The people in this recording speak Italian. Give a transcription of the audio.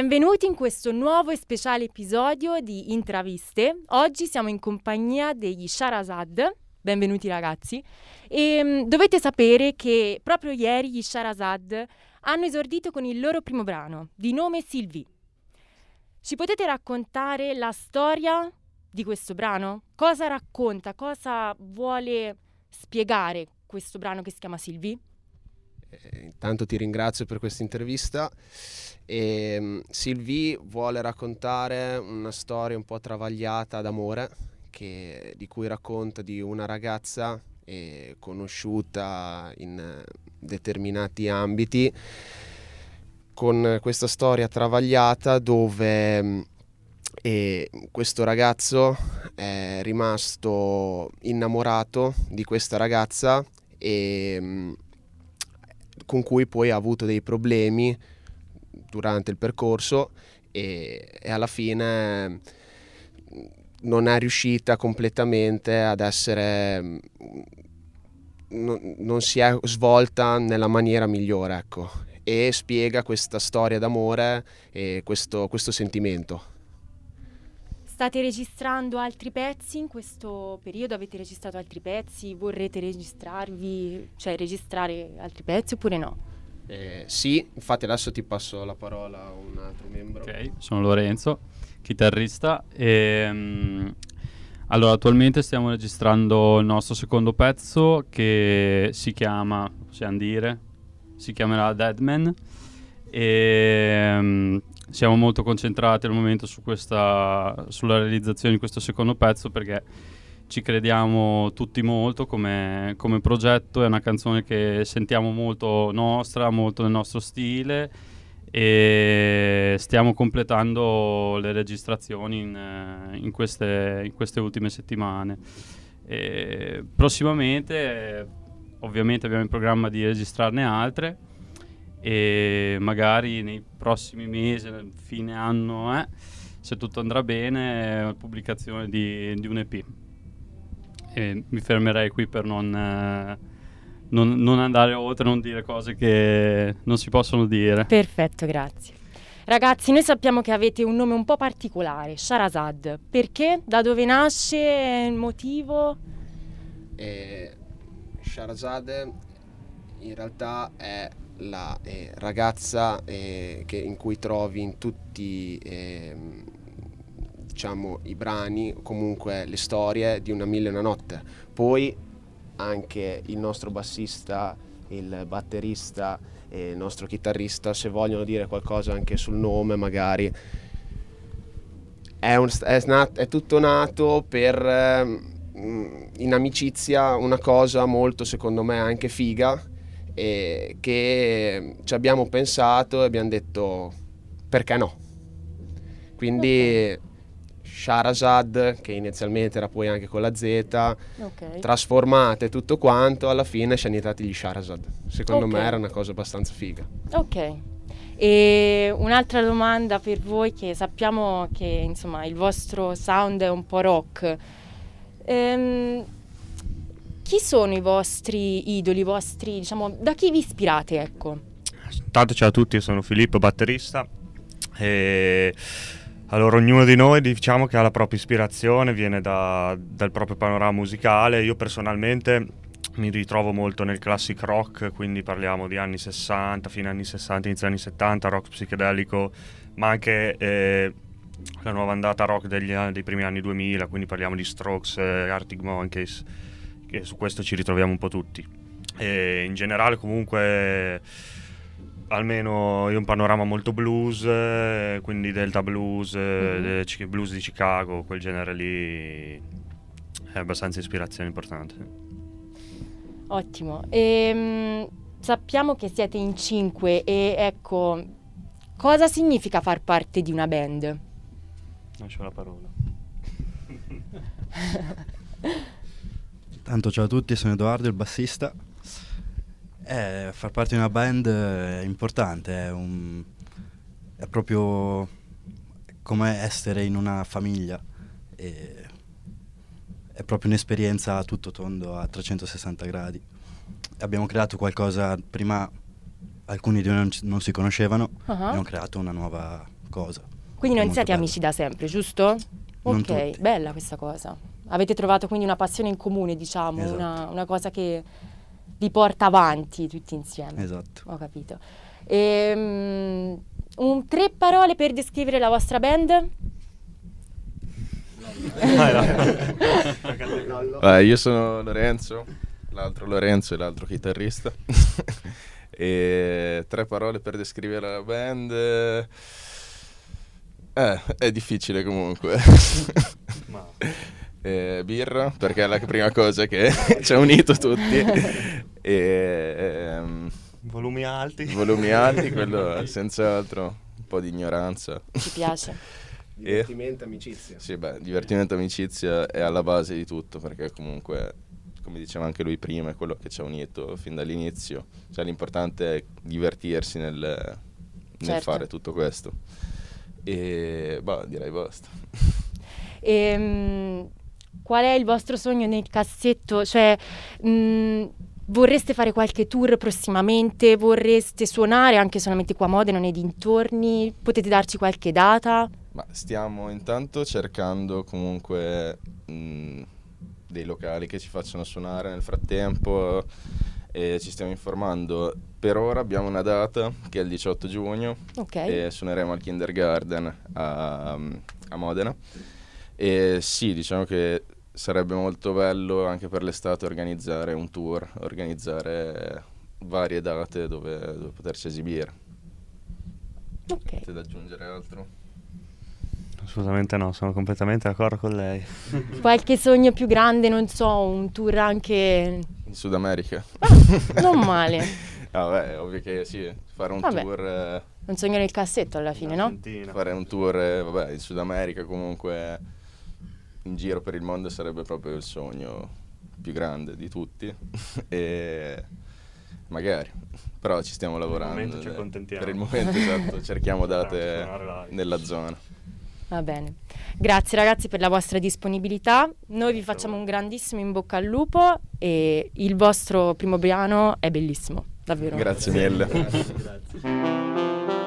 Benvenuti in questo nuovo e speciale episodio di Intraviste. Oggi siamo in compagnia degli Sharazad. Benvenuti ragazzi. E mm, dovete sapere che proprio ieri gli Sharazad hanno esordito con il loro primo brano, di nome Sylvie. Ci potete raccontare la storia di questo brano? Cosa racconta, cosa vuole spiegare questo brano che si chiama Sylvie? Eh, intanto ti ringrazio per questa intervista. E, um, Sylvie vuole raccontare una storia un po' travagliata d'amore che, di cui racconta di una ragazza eh, conosciuta in determinati ambiti con questa storia travagliata dove mm, e questo ragazzo è rimasto innamorato di questa ragazza e mm, con cui poi ha avuto dei problemi durante il percorso e, e alla fine mm, non è riuscita completamente ad essere non, non si è svolta nella maniera migliore ecco. E spiega questa storia d'amore e questo, questo sentimento State registrando altri pezzi in questo periodo? Avete registrato altri pezzi? Vorrete registrarvi, cioè registrare altri pezzi oppure no? Eh, sì, infatti adesso ti passo la parola a un altro membro. Ok, sono Lorenzo, chitarrista e um, allora attualmente stiamo registrando il nostro secondo pezzo che si chiama, possiamo dire, si chiamerà Deadman e um, siamo molto concentrati al momento su questa, sulla realizzazione di questo secondo pezzo perché ci crediamo tutti molto come, come, progetto, è una canzone che sentiamo molto nostra, molto nel nostro stile e stiamo completando le registrazioni in, in, queste, in queste, ultime settimane. E prossimamente ovviamente abbiamo in programma di registrarne altre e magari nei prossimi mesi, fine anno, eh, se tutto andrà bene, la pubblicazione di, di, un EP. E mi fermerei qui per non, eh, non, non andare oltre, non dire cose che non si possono dire. Perfetto, grazie. Ragazzi, noi sappiamo che avete un nome un po' particolare, Sharazad. Perché? Da dove nasce? Il motivo? Eh, Sharazad in realtà è la eh, ragazza eh, che, in cui trovi in tutti eh, diciamo, i brani, comunque le storie di una mille e una notte. Poi anche il nostro bassista, il batterista e il nostro chitarrista, se vogliono dire qualcosa anche sul nome magari, è, un, è, nat, è tutto nato per ehm, in amicizia una cosa molto secondo me anche figa e che ci abbiamo pensato e abbiamo detto perché no. Quindi okay. Sharazad, che inizialmente era poi anche con la Z, okay. trasformate tutto quanto, alla fine ci hanno iniziati gli Sharazad. Secondo okay. me era una cosa abbastanza figa. Ok. E un'altra domanda per voi che sappiamo che insomma il vostro sound è un po' rock. Ehm, chi sono i vostri idoli, i vostri, diciamo, da chi vi ispirate, ecco? Tanto ciao a tutti, sono Filippo, batterista. E allora ognuno di noi diciamo che ha la propria ispirazione, viene da, dal proprio panorama musicale. Io personalmente mi ritrovo molto nel classic rock, quindi parliamo di anni 60, fine anni 60, inizio anni 70, rock psichedelico, ma anche eh, la nuova andata rock degli, dei primi anni 2000, quindi parliamo di Strokes, eh, Arctic Monkeys che su questo ci ritroviamo un po' tutti. E in generale comunque almeno io un panorama molto blues, quindi Delta Blues, mm-hmm. blues di Chicago, quel genere lì è abbastanza ispirazione importante. Ottimo. E, mh, sappiamo che siete in cinque e ecco, cosa significa far parte di una band? C'ho la parola. Tanto ciao a tutti, sono Edoardo, il bassista. Eh, far parte di una band è importante, è, un, è proprio come essere in una famiglia. è proprio un'esperienza a tutto tondo, a 360 gradi. Abbiamo creato qualcosa, prima alcuni di noi non, non si conoscevano, uh-huh. abbiamo creato una nuova cosa. Quindi non siete molto amici da sempre, giusto? Non ok, tutti. bella questa cosa. Avete trovato quindi una passione in comune, diciamo, Esatto. una, una cosa che vi porta avanti tutti insieme. Esatto. Ho capito. Ehm, un, tre parole per descrivere la vostra band? Eh, io sono Lorenzo, l'altro Lorenzo e l'altro chitarrista. e tre parole per descrivere la band. Eh, è difficile comunque. Eh, birra, perché è la prima cosa che ci ha unito tutti. E ehm, Volumi alti. volumi alti, quello senz'altro. Un po' di ignoranza. Ci piace. Divertimento, amicizia. Sì, beh, divertimento amicizia è alla base di tutto perché comunque, come diceva anche lui prima, è quello che ci ha unito fin dall'inizio. Cioè l'importante è divertirsi nel, nel Certo. fare tutto questo. E bah, direi basta. Ehm, qual è il vostro sogno nel cassetto? Cioè, mh, vorreste fare qualche tour prossimamente? Vorreste suonare anche solamente qua a Modena nei dintorni? Potete darci qualche data? Ma stiamo intanto cercando comunque mh, dei locali che ci facciano suonare nel frattempo e ci stiamo informando. Per ora abbiamo una data che è il 18 giugno Ok. e suoneremo al kindergarten a, a Modena. E sì, diciamo che sarebbe molto bello anche per l'estate organizzare un tour, organizzare varie date dove, dove poterci esibire. ok. Avete da aggiungere altro? Assolutamente no, sono completamente d'accordo con lei. Qualche sogno più grande, non so, un tour anche... In Sud America? Non male. Ah, beh, ovvio che sì, fare un Vabbè. tour, eh, Un sogno nel cassetto alla fine, no? Argentina. fare un tour, eh, vabbè, in Sud America comunque in giro per il mondo sarebbe proprio il sogno più grande di tutti e magari, però ci stiamo lavorando. momento ci eh, accontentiamo. Per il momento, esatto, cerchiamo date nella zona. Va bene. Grazie ragazzi per la vostra disponibilità. Noi vi Grazie facciamo un grandissimo in bocca al lupo e il vostro primo brano è bellissimo, davvero. Grazie mille. Grazie.